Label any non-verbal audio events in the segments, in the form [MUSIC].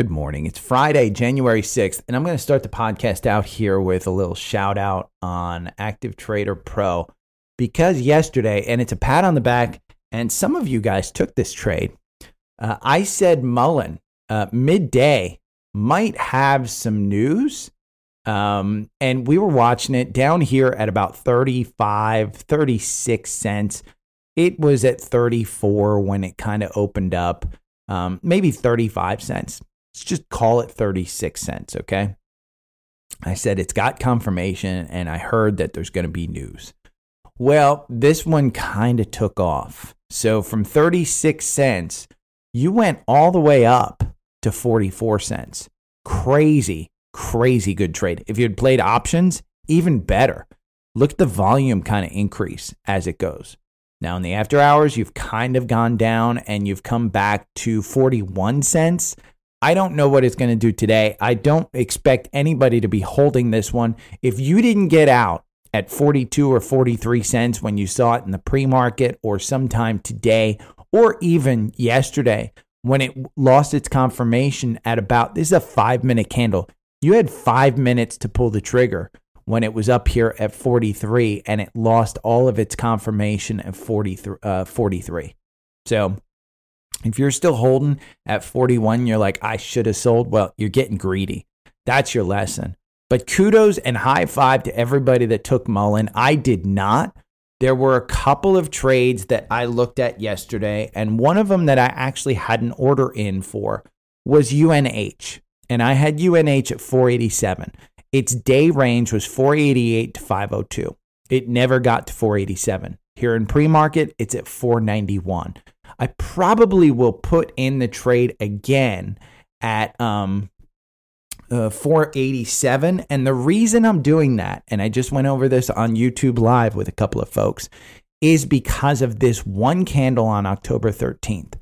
Good morning. It's Friday, January 6th, and I'm going to start the podcast out here with a little shout out on Active Trader Pro because yesterday, and it's a pat on the back, and some of you guys took this trade. Uh, I said Mullen uh, midday might have some news. Um, and we were watching it down here at about 35, 36 cents. It was at 34 when it kind of opened up, um, maybe 35 cents. Let's just call it 36 cents, okay? I said it's got confirmation and I heard that there's going to be news. Well, this one kind of took off. So from 36 cents, you went all the way up to 44 cents. Crazy, crazy good trade. If you had played options, even better. Look at the volume kind of increase as it goes. Now, in the after hours, you've kind of gone down and you've come back to 41 cents. I don't know what it's going to do today. I don't expect anybody to be holding this one. If you didn't get out at 42 or 43 cents when you saw it in the pre market or sometime today or even yesterday when it lost its confirmation at about this is a five minute candle. You had five minutes to pull the trigger when it was up here at 43 and it lost all of its confirmation at 43. Uh, 43. So if you're still holding at 41, you're like, I should have sold. Well, you're getting greedy. That's your lesson. But kudos and high five to everybody that took Mullen. I did not. There were a couple of trades that I looked at yesterday, and one of them that I actually had an order in for was UNH. And I had UNH at 487. Its day range was 488 to 502. It never got to 487. Here in pre market, it's at 491. I probably will put in the trade again at um, uh, 487. And the reason I'm doing that, and I just went over this on YouTube Live with a couple of folks, is because of this one candle on October 13th.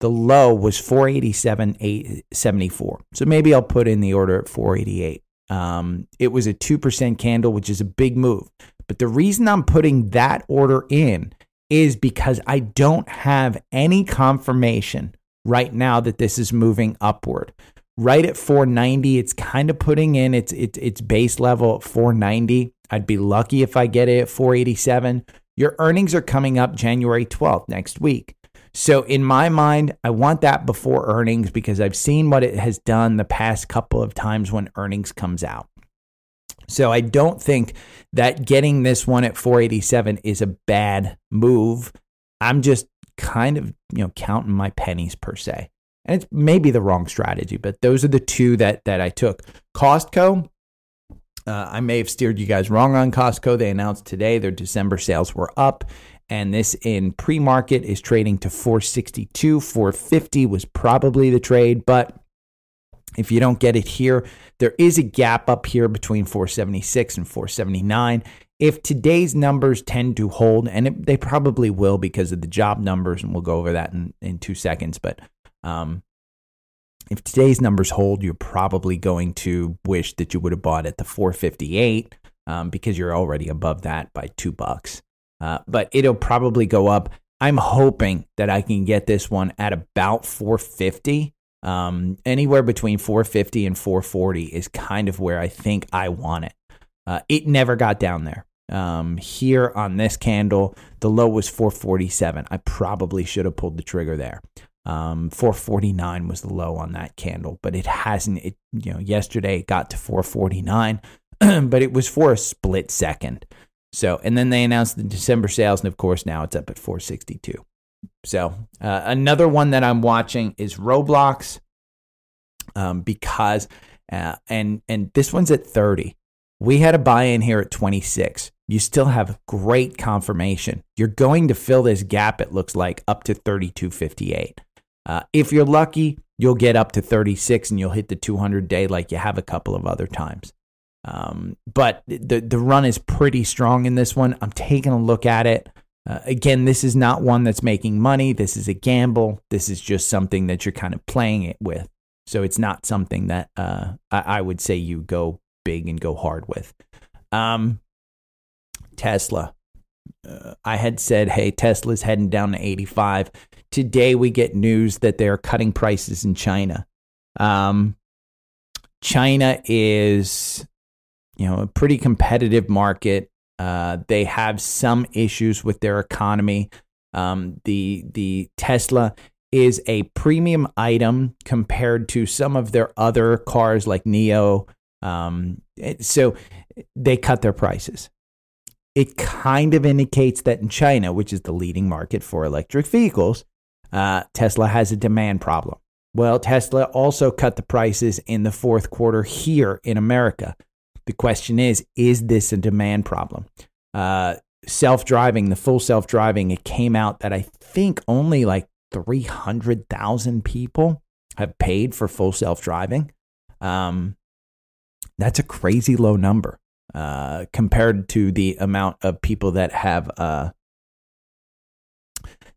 The low was 487.74. So maybe I'll put in the order at 488. Um, it was a 2% candle, which is a big move. But the reason I'm putting that order in is because I don't have any confirmation right now that this is moving upward. Right at 490, it's kind of putting in its its its base level at 490. I'd be lucky if I get it at 487. Your earnings are coming up January 12th next week. So in my mind, I want that before earnings because I've seen what it has done the past couple of times when earnings comes out. So I don't think that getting this one at 487 is a bad move. I'm just kind of, you know, counting my pennies per se. And it's maybe the wrong strategy, but those are the two that that I took. Costco, uh, I may have steered you guys wrong on Costco. They announced today their December sales were up, and this in pre-market is trading to 462. 450 was probably the trade, but if you don't get it here, there is a gap up here between 476 and 479. If today's numbers tend to hold, and it, they probably will because of the job numbers, and we'll go over that in, in two seconds, but um, if today's numbers hold, you're probably going to wish that you would have bought at the 458 um, because you're already above that by two bucks. Uh, but it'll probably go up. I'm hoping that I can get this one at about 450 um, anywhere between 450 and 440 is kind of where I think I want it. Uh, it never got down there. Um, here on this candle, the low was 447. I probably should have pulled the trigger there. Um, 449 was the low on that candle, but it hasn't. It you know yesterday it got to 449, [CLEARS THROAT] but it was for a split second. So and then they announced the December sales, and of course now it's up at 462. So uh, another one that I'm watching is Roblox um, because uh, and and this one's at 30. We had a buy in here at 26. you still have great confirmation. You're going to fill this gap, it looks like, up to 32.58. Uh, if you're lucky, you'll get up to 36 and you'll hit the 200 day like you have a couple of other times. Um, but the, the run is pretty strong in this one. I'm taking a look at it. Uh, again, this is not one that's making money. This is a gamble. This is just something that you're kind of playing it with. So it's not something that uh, I, I, would say you go big and go hard with. Um, Tesla. Uh, I had said, hey, Tesla's heading down to 85. Today we get news that they're cutting prices in China. Um, China is, you know, a pretty competitive market. Uh, they have some issues with their economy. Um, the the Tesla is a premium item compared to some of their other cars like NIO. Um, so they cut their prices. It kind of indicates that in China, which is the leading market for electric vehicles, uh, Tesla has a demand problem. Well, Tesla also cut the prices in the fourth quarter here in America. The question is, is this a demand problem? Uh, self driving, the full self driving, it came out that I think only like 300,000 people have paid for full self driving. Um, that's a crazy low number uh, compared to the amount of people that have uh,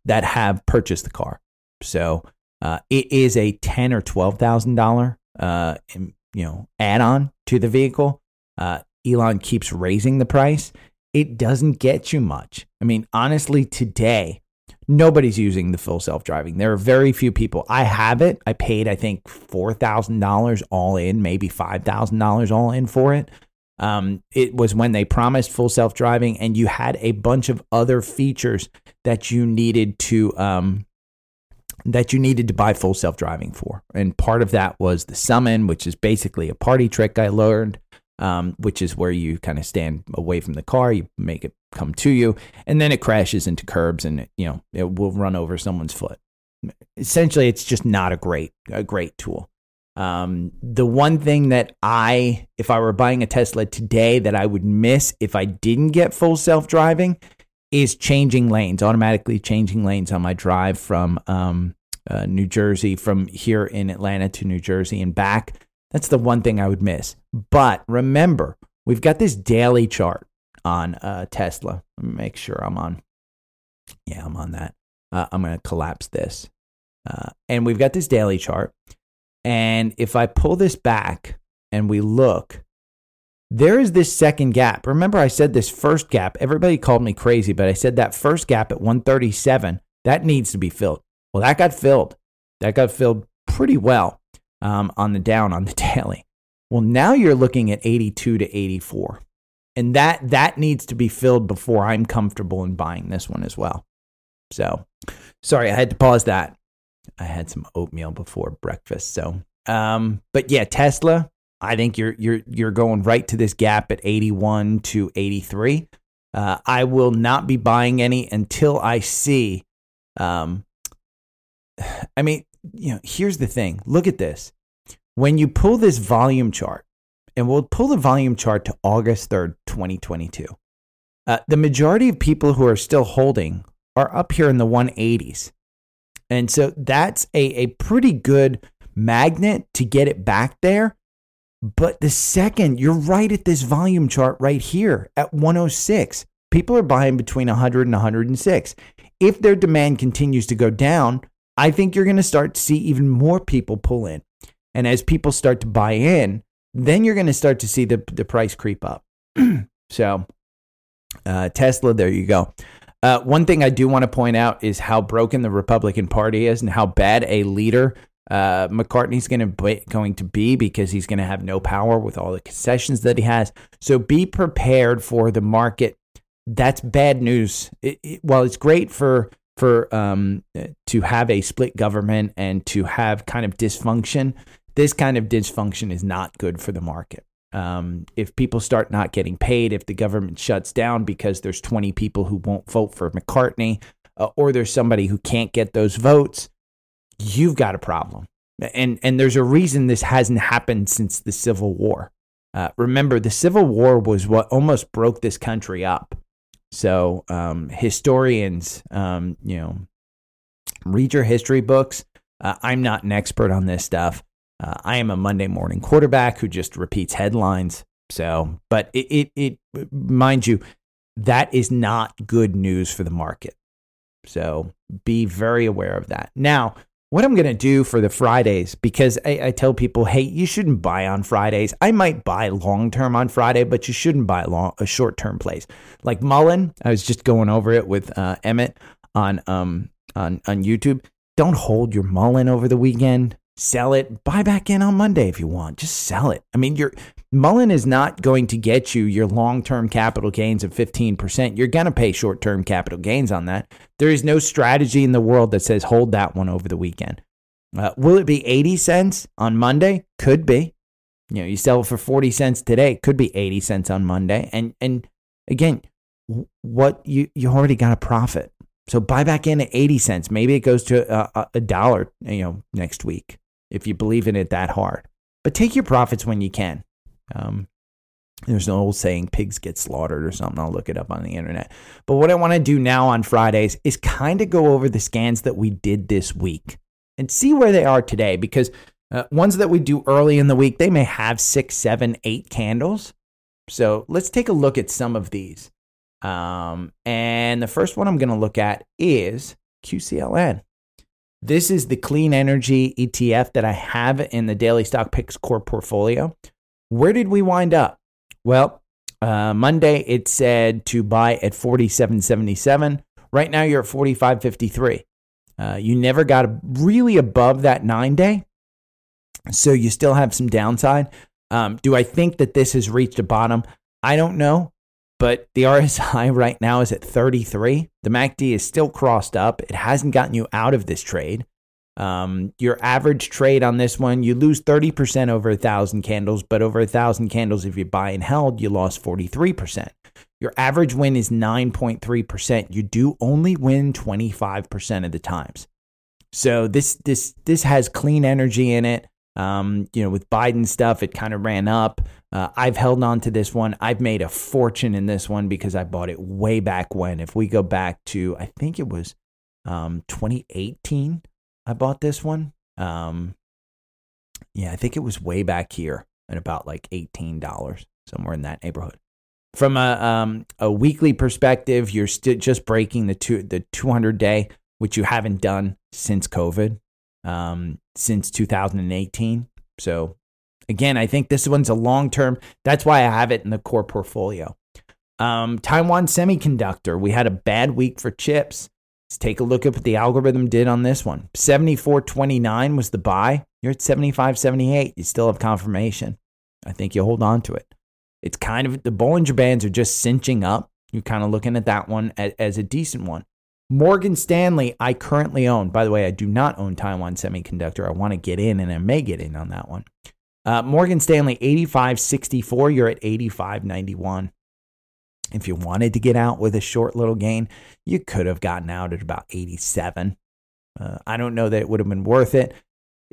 that have purchased the car. So uh, it is a ten or twelve thousand dollar uh, you know add on to the vehicle. Uh, Elon keeps raising the price. It doesn't get you much. I mean, honestly, today nobody's using the full self driving. There are very few people. I have it. I paid, I think, $4,000 all in, maybe $5,000 all in for it. Um, it was when they promised full self driving, and you had a bunch of other features that you needed to um, that you needed to buy full self driving for. And part of that was the summon, which is basically a party trick I learned um, which is where you kind of stand away from the car, you make it come to you, and then it crashes into curbs and it, you know it will run over someone's foot. Essentially, it's just not a great a great tool. Um, the one thing that I, if I were buying a Tesla today, that I would miss if I didn't get full self driving, is changing lanes, automatically changing lanes on my drive from um, uh, New Jersey, from here in Atlanta to New Jersey and back. That's the one thing I would miss. But remember, we've got this daily chart on uh, Tesla. make sure I'm on. Yeah, I'm on that. Uh, I'm going to collapse this. Uh, and we've got this daily chart. And if I pull this back and we look, there is this second gap. Remember, I said this first gap. Everybody called me crazy, but I said that first gap at 137, that needs to be filled. Well, that got filled. That got filled pretty well um, on the down on the [LAUGHS] daily. Well, now you're looking at 82 to 84. And that that needs to be filled before I'm comfortable in buying this one as well. So, sorry, I had to pause that. I had some oatmeal before breakfast. So, um, but yeah, Tesla, I think you're you're you're going right to this gap at 81 to 83. Uh, I will not be buying any until I see. Um, [SIGHS] I mean, you know, here's the thing. Look at this. When you pull this volume chart, and we'll pull the volume chart to August 3rd, 2022, uh, the majority of people who are still holding are up here in the 180s. And so that's a, a pretty good magnet to get it back there. But the second you're right at this volume chart right here at 106, people are buying between 100 and 106. If their demand continues to go down, I think you're going to start to see even more people pull in. And as people start to buy in, then you're going to start to see the, the price creep up. [CLEARS THROAT] so, uh, Tesla, there you go. Uh, one thing I do want to point out is how broken the Republican Party is and how bad a leader uh, McCarthy's going to be, going to be because he's going to have no power with all the concessions that he has. So be prepared for the market. That's bad news. It, it, while it's great for for um, to have a split government and to have kind of dysfunction. This kind of dysfunction is not good for the market. Um, if people start not getting paid, if the government shuts down because there's 20 people who won't vote for McCartney, uh, or there's somebody who can't get those votes, you've got a problem. And and there's a reason this hasn't happened since the Civil War. Uh, remember, the Civil War was what almost broke this country up. So um, historians, um, you know, read your history books. Uh, I'm not an expert on this stuff. Uh, I am a Monday morning quarterback who just repeats headlines. So, but it, it, it, mind you, that is not good news for the market. So be very aware of that. Now, what I'm going to do for the Fridays, because I, I, tell people, hey, you shouldn't buy on Fridays. I might buy long term on Friday, but you shouldn't buy long, a short term plays. Like Mullen, I was just going over it with uh, Emmett on, um, on, on YouTube. Don't hold your Mullen over the weekend. Sell it. Buy back in on Monday if you want. Just sell it. I mean, you're Mullen is not going to get you your long term capital gains of 15%. You're going to pay short term capital gains on that. There is no strategy in the world that says hold that one over the weekend. Uh, will it be 80 cents on Monday? Could be. You know, you sell it for 40 cents today, could be 80 cents on Monday. And and again, what you you already got a profit. So buy back in at 80 cents. Maybe it goes to a, a dollar, you know, next week if you believe in it that hard. But take your profits when you can. Um, there's an old saying, pigs get slaughtered or something. I'll look it up on the internet. But what I want to do now on Fridays is kind of go over the scans that we did this week and see where they are today because uh, ones that we do early in the week, they may have six, seven, eight candles. So let's take a look at some of these. Um, and the first one I'm going to look at is QCLN. This is the clean energy ETF that I have in the Daily Stock Picks Core portfolio. Where did we wind up? Well, uh, Monday it said to buy at 47.77. Right now you're at 45.53. Uh, you never got really above that nine day, so you still have some downside. Um, do I think that this has reached a bottom? I don't know, but the [LAUGHS] RSI right now is at 33. The MACD is still crossed up. It hasn't gotten you out of this trade. Um, your average trade on this one, you lose 30% over a thousand candles, but over a thousand candles, if you buy and held, you lost 43%. Your average win is 9.3%. You do only win 25% of the times. So this this this has clean energy in it. Um, you know, with Biden stuff, it kind of ran up. Uh, I've held on to this one. I've made a fortune in this one because I bought it way back when. If we go back to, I think it was um, 2018, I bought this one. Um, yeah, I think it was way back here at about like eighteen dollars, somewhere in that neighborhood. From a um, a weekly perspective, you're still just breaking the two the two hundred day, which you haven't done since COVID, um, since 2018. So again, I think this one's a long term. That's why I have it in the core portfolio. Um, Taiwan Semiconductor, we had a bad week for chips. Let's take a look at what the algorithm did on this one. 74.29 was the buy. You're at 75.78. You still have confirmation. I think you hold on to it. It's kind of the Bollinger Bands are just cinching up. You're kind of looking at that one as, as a decent one. Morgan Stanley, I currently own. By the way, I do not own Taiwan Semiconductor. I want to get in and I may get in on that one. Uh, Morgan Stanley, 85.64. You're at 85.91. If you wanted to get out with a short little gain, you could have gotten out at about 87. Uh, I don't know that it would have been worth it.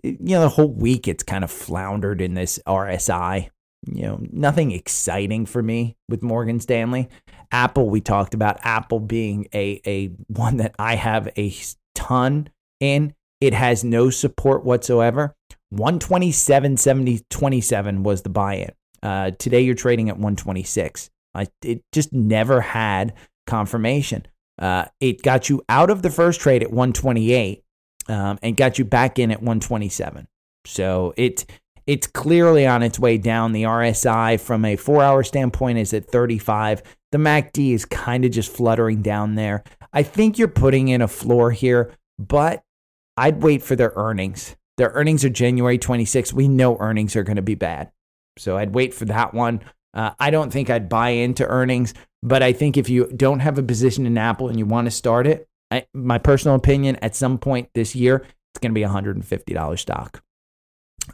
it. You know, the whole week it's kind of floundered in this RSI. You know, nothing exciting for me with Morgan Stanley. Apple, we talked about Apple being a, a one that I have a ton in. It has no support whatsoever. 127, 70, 27 was the buy in. Uh, today you're trading at 126. I, it just never had confirmation. Uh, it got you out of the first trade at 128 um, and got you back in at 127. So it it's clearly on its way down. The RSI from a four hour standpoint is at 35. The MACD is kind of just fluttering down there. I think you're putting in a floor here, but I'd wait for their earnings. Their earnings are January 26. We know earnings are going to be bad. So I'd wait for that one. Uh, I don't think I'd buy into earnings, but I think if you don't have a position in Apple and you want to start it, I, my personal opinion, at some point this year, it's going to be a $150 stock.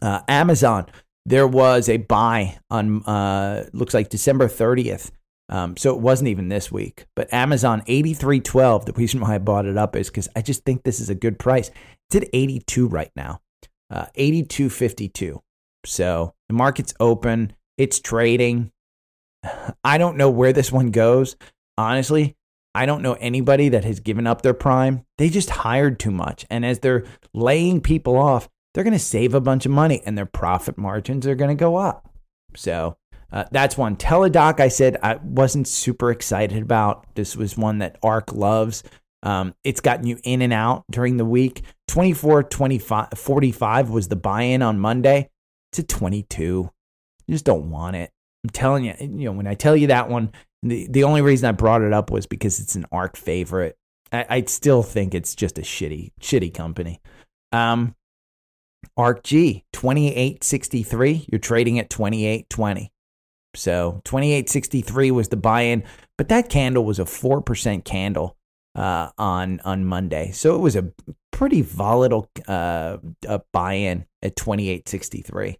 Uh, Amazon, there was a buy on, uh, looks like December 30th. Um, so it wasn't even this week, but Amazon 83.12. The reason why I bought it up is because I just think this is a good price. It's at 82 right now, uh, 82.52. So the market's open It's trading. [SIGHS] I don't know where this one goes. Honestly, I don't know anybody that has given up their prime. They just hired too much. And as they're laying people off, they're going to save a bunch of money and their profit margins are going to go up. So uh, that's one. Teladoc, I said I wasn't super excited about. This was one that ARK loves. Um, it's gotten you in and out during the week. 24, 25, 45 was the buy in on Monday to 22. You just don't want it. I'm telling you, you know, when I tell you that one, the, the only reason I brought it up was because it's an ARK favorite. I, I still think it's just a shitty, shitty company. Um, ARK G, 2863. You're trading at 2820. So 2863 was the buy in, but that candle was a 4% candle uh, on on Monday. So it was a pretty volatile uh, buy in at 2863.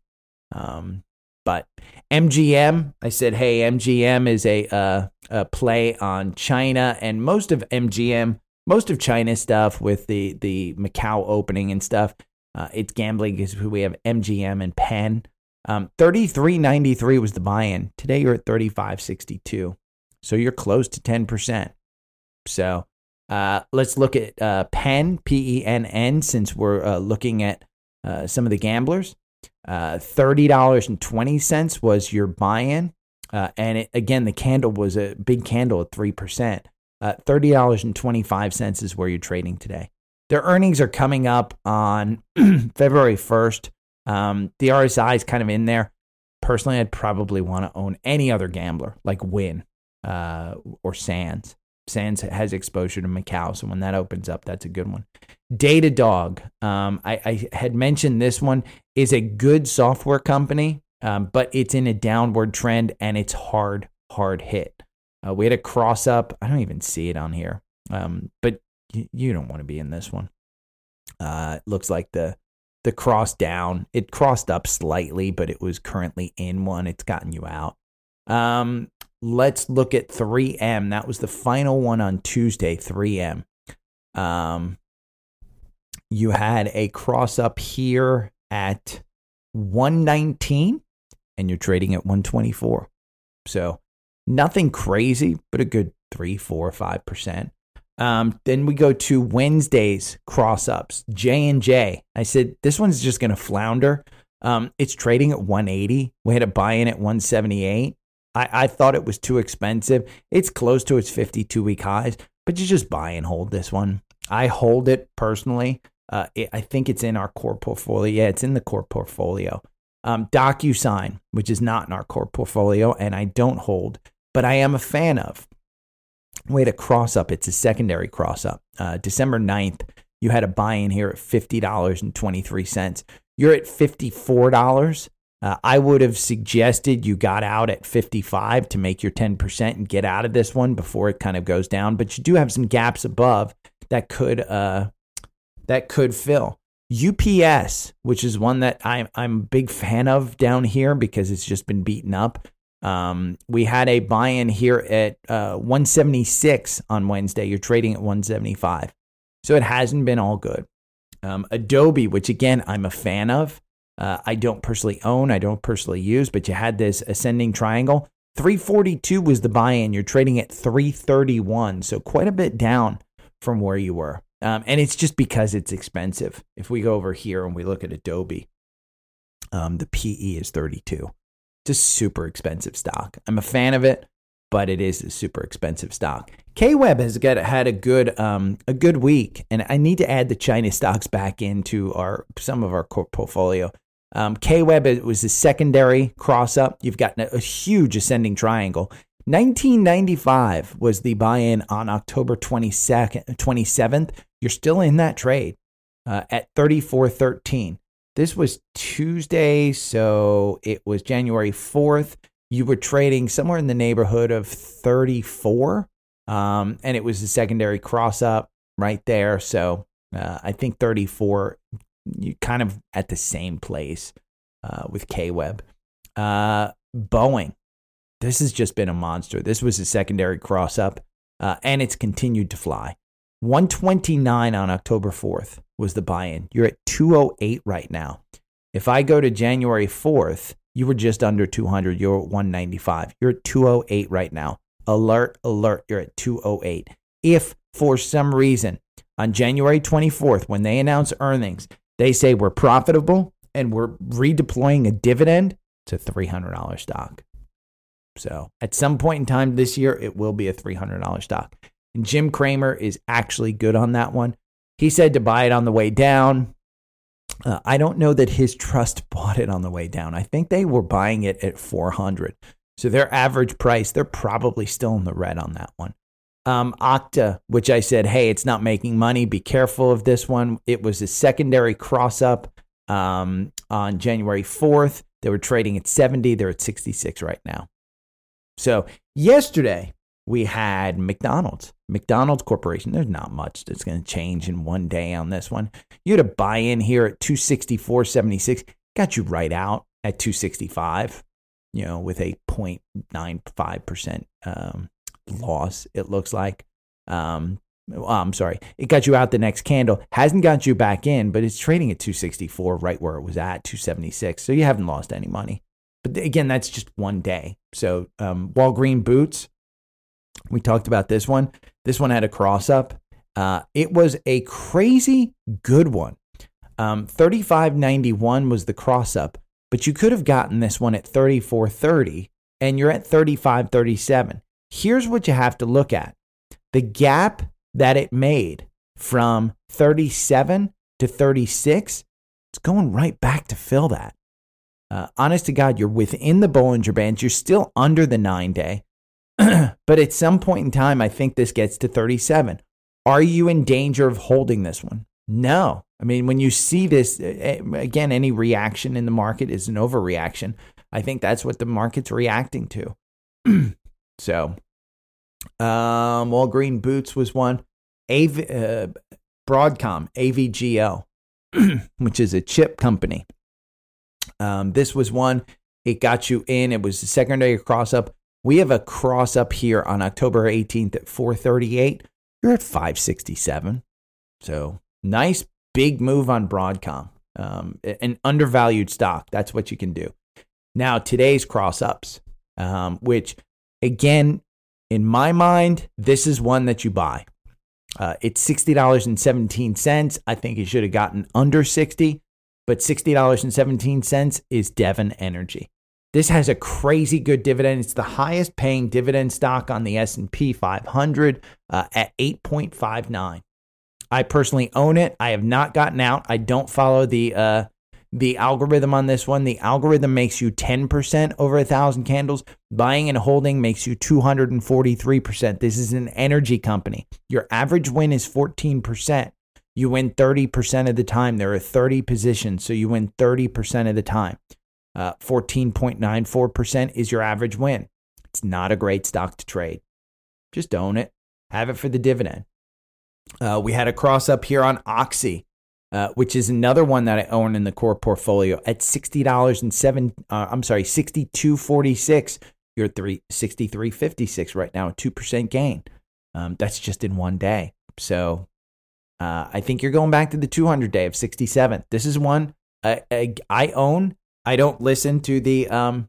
Um, but MGM, I said, hey, MGM is a, uh, a play on China, and most of MGM, most of China stuff with the the Macau opening and stuff, uh, it's gambling because we have MGM and Penn. Um, 33.93 was the buy-in. Today you're at 35.62, so you're close to 10 percent. So uh, let's look at uh, Penn, P E N N, since we're uh, looking at uh, some of the gamblers. Uh, $30.20 was your buy in. And it, again, the candle was a big candle at 3%. Uh, $30.25 is where you're trading today. Their earnings are coming up on [CLEARS THROAT] February 1st. Um, the RSI is kind of in there. Personally, I'd probably want to own any other gambler like uh, or Sands. Sands has exposure to Macau, so when that opens up, that's a good one. Datadog, um, I, I, had mentioned this one is a good software company, um, but it's in a downward trend and it's hard, hard hit. Uh, we had a cross up. I don't even see it on here, um, but y- you don't want to be in this one. Uh, it looks like the the cross down. It crossed up slightly, but it was currently in one. It's gotten you out. Um, let's look at 3M. That was the final one on Tuesday, 3M. Um, you had a cross up here at 119 and you're trading at 124. So nothing crazy, but a good three, four, five percent. Um, then we go to Wednesday's cross ups. J and J. I said this one's just going to flounder. Um, it's trading at 180. We had a buy in at 178. I, I thought it was too expensive. It's close to its 52 week highs, but you just buy and hold this one. I hold it personally. Uh, it, I think it's in our core portfolio. Yeah, it's in the core portfolio. Um, DocuSign, which is not in our core portfolio, and I don't hold, but I am a fan of. Way to cross up. It's a secondary cross up. Uh, December 9th, you had a buy in here at $50.23. You're at $54. Uh, I would have suggested you got out at 55 to make your 10% and get out of this one before it kind of goes down. But you do have some gaps above that could uh, that could fill. UPS, which is one that I'm I'm a big fan of down here because it's just been beaten up. Um, we had a buy-in here at uh, 176 on Wednesday. You're trading at 175, so it hasn't been all good. Um, Adobe, which again I'm a fan of, uh, I don't personally own, I don't personally use, but you had this ascending triangle. 342 was the buy in. You're trading at 331, so quite a bit down from where you were. Um, and it's just because it's expensive. If we go over here and we look at Adobe, um, the PE is 32. It's a super expensive stock. I'm a fan of it, but it is a super expensive stock. KWeb has got had a good um, a good week, and I need to add the China stocks back into our some of our core portfolio. Um, KWeb it was a secondary cross up. You've got a huge ascending triangle. 1995 was the buy in on October 22nd, 27th. You're still in that trade uh, at 34.13. This was Tuesday, so it was January 4th. You were trading somewhere in the neighborhood of 34, um, and it was a secondary cross up right there. So uh, I think 34 you kind of at the same place uh, with K Web. Uh, Boeing, this has just been a monster. This was a secondary cross up, uh, and it's continued to fly. 129 on October 4th was the buy in. You're at 208 right now. If I go to January 4th, you were just under 200. You're at 195. You're at 208 right now. Alert, alert, you're at 208. If for some reason on January 24th, when they announce earnings, they say we're profitable and we're redeploying a dividend, to $300 stock. So at some point in time this year, it will be a $300 stock. And Jim Cramer is actually good on that one. He said to buy it on the way down. Uh, I don't know that his trust [LAUGHS] bought it on the way down. I think they were buying it at 400. So their average price, they're probably still in the red on that one. Um, Okta, which I said, hey, it's not making money. Be careful of this one. It was a secondary cross up um, on January 4th. They were trading at 70. They're at 66 right now. So yesterday we had McDonald's, McDonald's Corporation. There's not much that's going to change in one day on this one. You had a buy in here at 264.76, got you right out at 265, you know, with a 0.95% um, loss, it looks like. Um, I'm sorry, it got you out the next candle. Hasn't got you back in, but it's trading at 264, right where it was at, 276. So you haven't lost any money. But again, that's just one day. So um, Walgreen Boots, we talked about this one. This one had a cross up. Uh, it was a crazy good one. Um, 35.91 was the cross up, but you could have gotten this one at 34.30 and you're at 35.37. Here's what you have to look at the gap that it made from 37 to 36, it's going right back to fill that. Uh, honest to God, you're within the Bollinger Bands. You're still under the nine day. [CLEARS THROAT] but at some point in time, I think this gets to 37. Are you in danger of holding this one? No. I mean, when you see this, again, any reaction in the market is an overreaction. I think that's what the market's reacting to. [CLEARS THROAT] so, um, Walgreen Boots was one. AV, uh, Broadcom, AVGO, [CLEARS THROAT] which is a chip company. Um, this was one. It got you in. It was the secondary cross up. We have a cross up here on October 18th at 438. You're at 567. So nice big move on Broadcom. Um, an undervalued stock. That's what you can do. Now, today's cross ups, um, which again, in my mind, this is one that you buy. Uh, it's $60.17. I think you should have gotten under 60 but $60.17 is Devon Energy. This has a crazy good dividend. It's the highest paying dividend stock on the S&P 500 uh, at 8.59. I personally own it. I have not gotten out. I don't follow the uh, the algorithm on this one. The algorithm makes you 10% over a thousand candles. Buying and holding makes you 243%. This is an energy company. Your average win is 14% you win 30% of the time. There are 30 positions, so you win 30% of the time. Uh, 14.94% is your average win. It's not a great stock to trade. Just own it, have it for the dividend. Uh, we had a cross up here on Oxy, uh, which is another one that I own in the core portfolio at sixty dollars and seven. Uh, I'm sorry, sixty two forty six. You're three sixty three fifty six right now, a two percent gain. Um, that's just in one day. So uh, I think you're going back to the 200 day of 67. This is one I, I, I own. I don't listen to the um,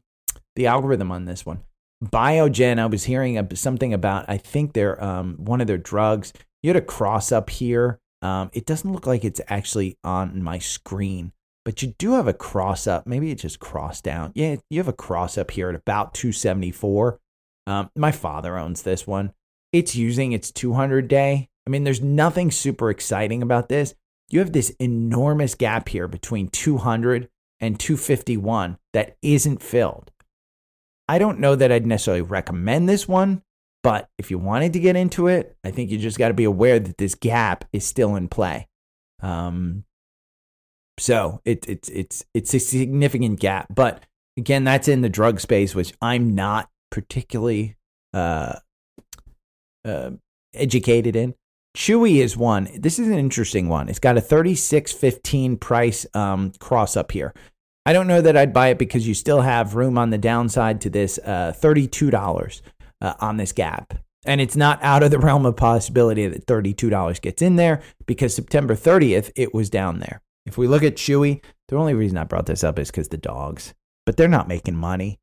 the algorithm on this one. Biogen, I was hearing something about. I think they're um, one of their drugs. You had a cross up here. Um, it doesn't look like it's actually on my screen, but you do have a cross up. Maybe it just crossed down. Yeah, you have a cross up here at about 274. Um, my father owns this one. It's using its 200 day. I mean, there's nothing super exciting about this. You have this enormous gap here between 200 and 251 that isn't filled. I don't know that I'd necessarily recommend this one, but if you wanted to get into it, I think you just got to be aware that this gap is still in play. Um, so it, it's it's it's a significant gap, but again, that's in the drug space, which I'm not particularly uh, uh, educated in. Chewy is one. This is an interesting one. It's got a 36.15 price um, cross up here. I don't know that I'd buy it because you still have room on the downside to this uh, $32 uh, on this gap. And it's not out of the [LAUGHS] realm of possibility that $32 gets in there because September 30th, it was down there. If we look at Chewy, the only reason I brought this up is because the dogs. but they're not making money.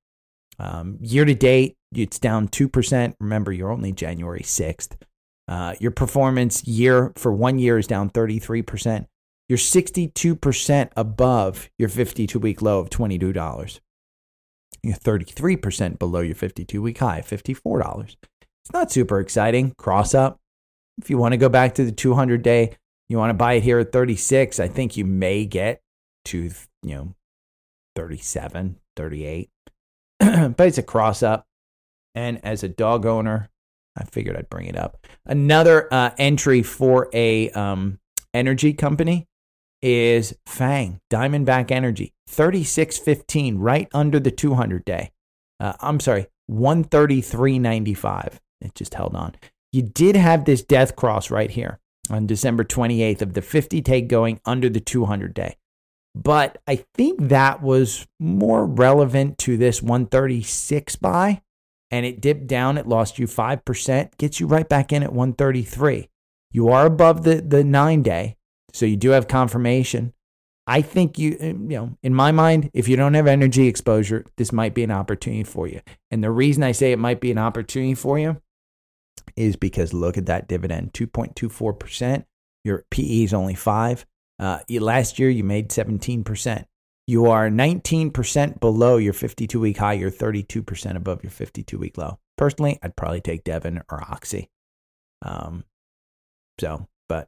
Um, year to date, it's down 2%. Remember, you're only January 6th. Uh, your performance year for one year is down 33%. You're 62% above your 52 week low of $22. You're 33% below your 52 week high, $54. It's not super exciting. Cross up. If you want to go back to the 200 day, you want to buy it here at 36, I think you may get to, you know, 37, 38. [CLEARS THROAT] but it's a cross up. And as a dog owner, I figured I'd bring it up. Another uh, entry for a um, energy company is Fang Diamondback Energy, 36.15, right under the 200 day. Uh, I'm sorry, 133.95. It just held on. You did have this death cross right here on December 28th of the 50 take going under the 200 day. But I think that was more relevant to this 136 buy and it dipped down. It lost you 5%, gets you right back in at 133. You are above the, the nine day, so you do have confirmation. I think you, uh, you know, in my mind, if you don't have energy exposure, this might be an opportunity for you. And the reason I say it might be an opportunity for you is because look at that dividend 2.24%. Your PE is only five. Uh, last year, you made 17%. You are 19% below your 52 week high. You're 32% above your 52 week low. Personally, I'd probably take Devon or Oxy. Um, so, but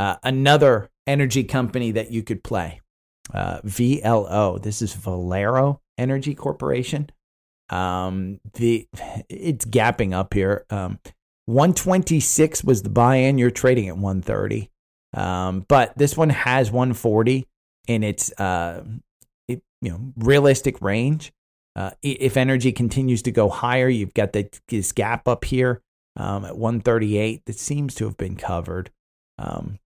uh, another energy company that you could play, uh, VLO. This is Valero Energy Corporation. Um, the it's gapping up here. Um, 126 was the buy-in. You're trading at 130. Um, but this one has 140 in its uh, you know realistic range. Uh, if energy continues to go higher, you've got the, this gap up here um, at 138 that seems to have been covered. Um,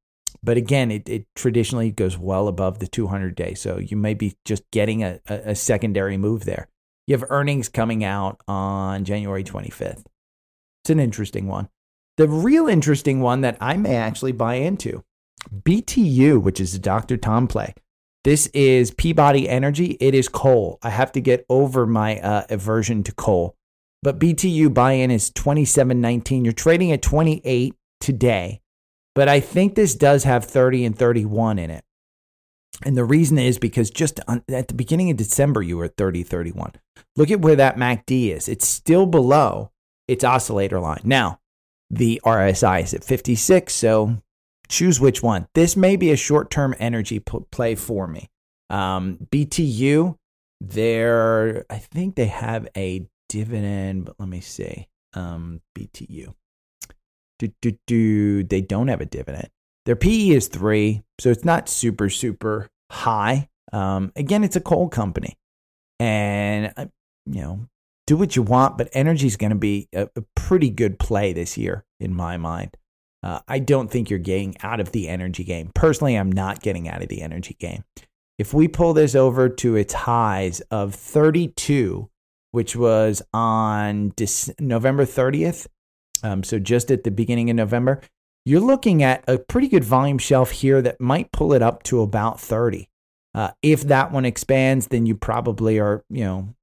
but again, it, it, traditionally goes well above the 200 day. So you may be just getting a, a, secondary move there. You have earnings coming out on January 25th. It's an interesting one. The real interesting one that I may actually buy into BTU, which is a Dr. Tom play. This is Peabody Energy. It is coal. I have to get over my uh, aversion to coal. But BTU buy-in is 27.19. You're trading at 28 today. But I think this does have 30 and 31 in it. And the reason is because just on, at the beginning of December, you were at 30, 31. Look at where that MACD is. It's still below its oscillator line. Now, the RSI is at 56, so choose which one. This may be a short term energy p- play for me. Um, BTU, there, I think they have a dividend, but let me see. Um, BTU. Do, do, do, they don't have a dividend. Their PE is three, so it's not super, super high. Um, again, it's a coal company. And, uh, you know, do what you want, but energy is going to be a, a pretty good play this year, in my mind. Uh, I don't think you're getting out of the energy game. Personally, I'm not getting out of the energy game. If we pull this over to its highs of 32, which was on November 30th, um, so just at the beginning of November, you're looking at a pretty good volume shelf here that might pull it up to about 30. Uh, if that one expands, then you probably are, you know,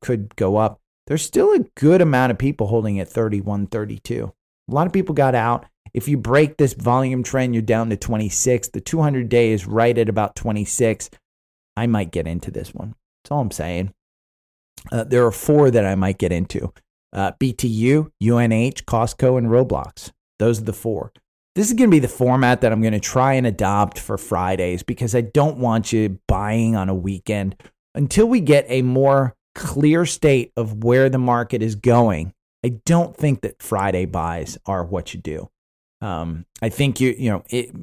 could go up. There's still a good amount of people holding at 31, 32. A lot of people got out. If you break this volume trend, you're down to 26. The 200 day is right at about 26. I might get into this one. That's all I'm saying. Uh, there are four that I might get into uh, BTU, UNH, Costco, and Roblox. Those are the four. This is going to be the format that I'm going to try and adopt for Fridays because I don't want you buying on a weekend until we get a more clear state of where the market is going. I don't think that Friday buys are what you do. Um, I think you you know it,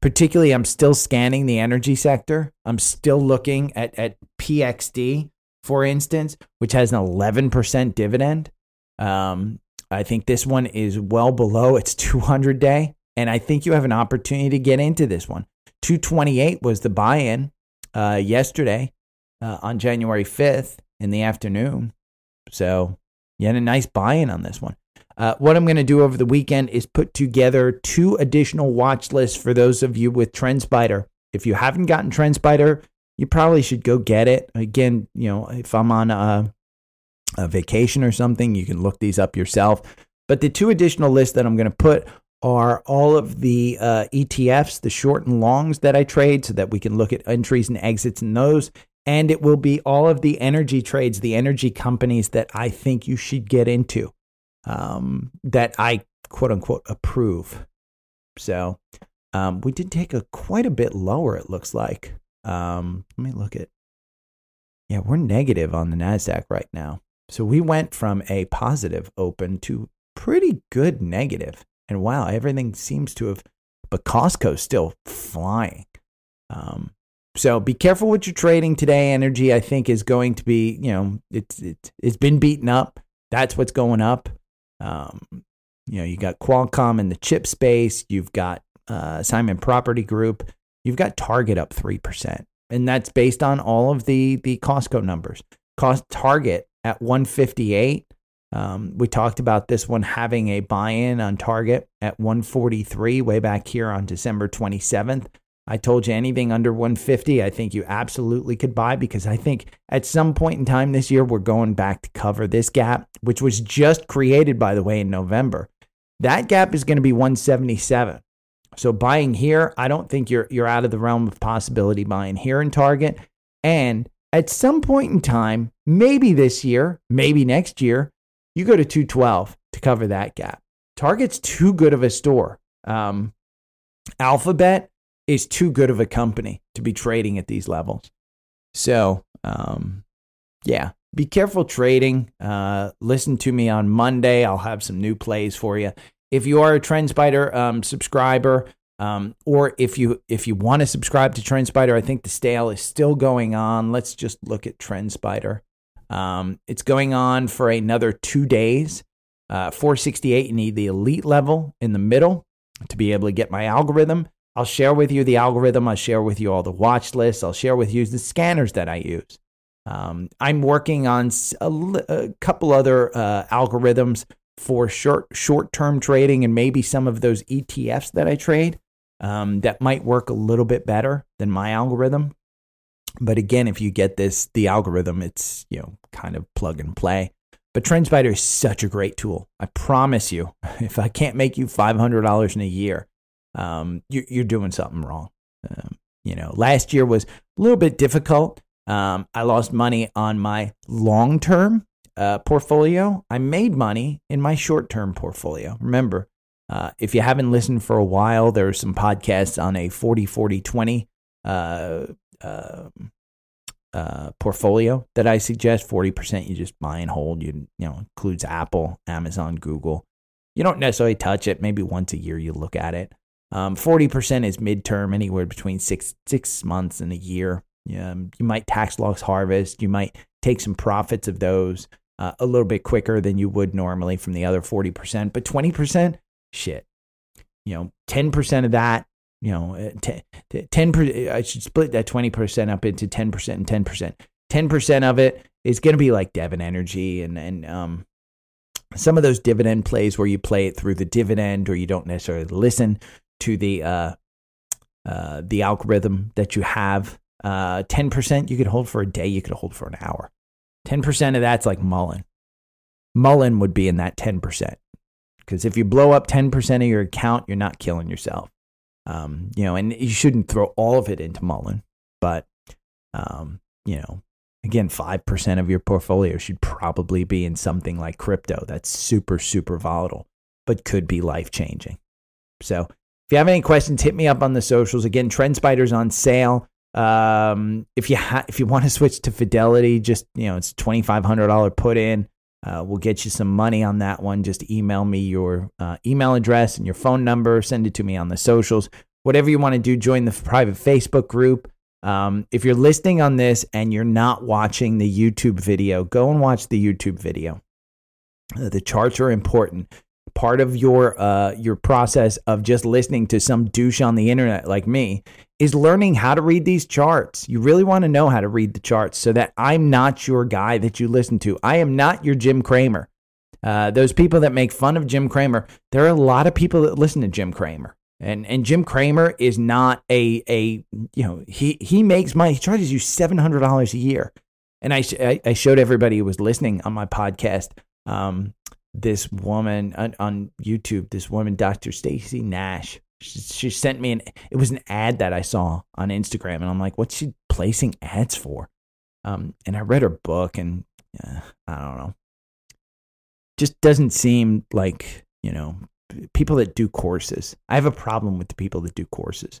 particularly I'm still scanning the energy sector. I'm still looking at at PXD for instance, which has an 11% dividend. Um, I think this one is well below its [LAUGHS] 200 day, and I think you have an opportunity to get into this one. 228 was the buy-in uh, yesterday uh, on January 5th in the afternoon. So you had a nice buy-in on this one. Uh, what I'm going to do over the weekend is put together two additional watch lists for those of you with TrendSpider. If you haven't gotten TrendSpider, you probably should go get it. Again, you know, if I'm on a, a vacation or something, you can look these up yourself. But the two additional lists that I'm going to put are all of the uh, ETFs, the short and longs that I trade, so that we can look at entries and exits in those. And it will be all of the energy trades, the energy companies that I think you should get into, um, that I quote unquote approve. So um, we did take a quite a bit lower, it looks like. Um, let me look at. Yeah, we're negative on the Nasdaq right now. So we went from a positive open to pretty good negative. And wow, everything seems to have, but Costco's still flying. Um, so be careful what you're trading today. Energy, I think, is going to be, you know, it's it's it's been beaten up. That's what's going up. Um, you know, you got Qualcomm in the chip space. You've got uh, Simon Property Group you've got Target up 3%. And that's based on all of the, the Costco numbers. Cost Target at 158. Um, we talked about this one having a buy in on Target at 143 way back here on December 27th. I told you anything under 150, I think you absolutely could buy because I think at some point in time this year, we're going back to cover this gap, which was just created, by the way, in November. That gap is going to be 177. So buying here, I don't think you're you're out of the realm of possibility buying here in Target. And at some point in time, maybe this year, maybe next year, you go to 212 to cover that gap. Target's too good of a store. Um, Alphabet is too good of a company to be trading at these levels. So, um, yeah, be careful trading. Uh, listen to me on Monday. I'll have some new plays for you if you are a TrendSpider um, subscriber, um, or if you if you want to subscribe to TrendSpider, I think the stale is still going on. Let's just look at TrendSpider. Um, it's going on for another two days. Uh, 468, you need the elite level in the middle to be able to get my algorithm. I'll share with you the algorithm. I'll share with you all the watch lists. I'll share with you the scanners that I use. Um, I'm working on a, a couple other uh, algorithms for short short term trading and maybe some of those ETFs that I trade um, that might work a little bit better than my algorithm. But again, if you get this, the algorithm, it's you know kind of plug and play. But TrendSpider is such a great tool. I promise you, [LAUGHS] if I can't make you five hundred dollars in a year, um, you, are doing something wrong. Um, you know, last year was a little bit difficult. Um, I lost money on my long term uh, portfolio, I made money in my short term portfolio. Remember, uh, if you haven't listened for a while, there are some podcasts on a 40 40 20 uh, um, uh, portfolio that I suggest. 40% you just buy and hold. You, you know, includes Apple, Amazon, Google. You don't necessarily touch it. Maybe once a year you look at it. Um, 40% is midterm, anywhere between six, six months and a year. Um, you might tax loss harvest. You might take some profits of those uh, a little bit quicker than you would normally from the other 40%. But 20%, shit. You know, 10% of that, you know, uh, 10, 10 I should split that 20% up into 10% and 10%. 10% of it is going to be like Devon Energy and, and, um, some of those dividend plays where you play it through the dividend or you don't necessarily listen to the uh, uh, the algorithm that you have. Uh, 10% you could hold for a day, you could hold for an hour. 10% of that's like Mullen. Mullen would be in that 10%. Because if you blow up 10% of your account, you're not killing yourself. Um, you know, and you shouldn't throw all of it into Mullen. But, um, you know, again, 5% of your portfolio should probably be in something like crypto that's super, super volatile, but could be life changing. So if you have any questions, hit me up on the socials. Again, TrendSpider's on sale. Um, if you ha- if you want to switch to Fidelity, just you know it's twenty five hundred dollar put in. Uh, we'll get you some money on that one. Just email me your uh, email address and your phone number. Send it to me on the socials. Whatever you want to do, join the private Facebook group. Um, if you're listening on this and you're not watching the YouTube video, go and watch the YouTube video. Uh, the charts are important part of your uh, your process of just listening to some douche on the internet like me is learning how to read these charts. You really want to know how to read the charts so that I'm not your guy that you listen to. I am not your Jim Cramer. Uh, those people that make fun of Jim Cramer, there are a lot of people that listen to Jim Cramer. And and Jim Cramer is not a a you know he he makes money. He charges you seven hundred dollars a year. And I, I showed everybody who was listening on my podcast um, this woman on, on, YouTube. This woman, Dr. Stacy Nash. She, she sent me an. It was an ad that I saw on Instagram, and I'm like, "What's she placing ads for?" Um, and I read her book, and uh, I don't know. Just doesn't seem like you know people that do courses. I have a problem with the people that do courses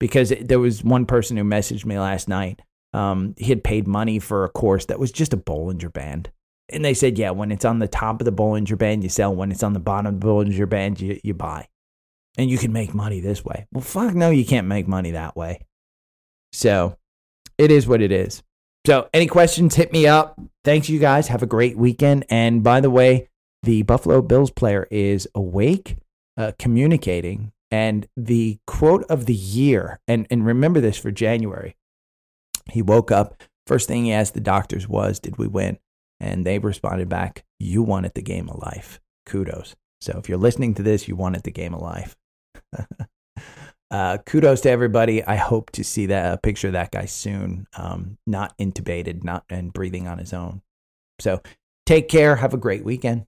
because there was one person who messaged me last night. Um, he had paid money for a course that was just a Bollinger Band. And they said, yeah, when it's on the top of the Bollinger Band, you sell. When it's on the bottom of the Bollinger Band, you, you buy. And you can make money this way. Well, fuck no, you can't make money that way. So it is what it is. So, any questions, hit me up. Thanks, you guys. Have a great weekend. And by the way, the Buffalo Bills player is awake, uh, communicating. And the quote of the year, and, and remember this for January, he woke up. First thing he asked the doctors was, Did we win? And they responded back, You wanted the game of life. Kudos. So if you're listening to this, you wanted the game of life. [LAUGHS] uh, kudos to everybody. I hope to see that a picture of that guy soon, um, not intubated, not and breathing on his own. So take care. Have a great weekend.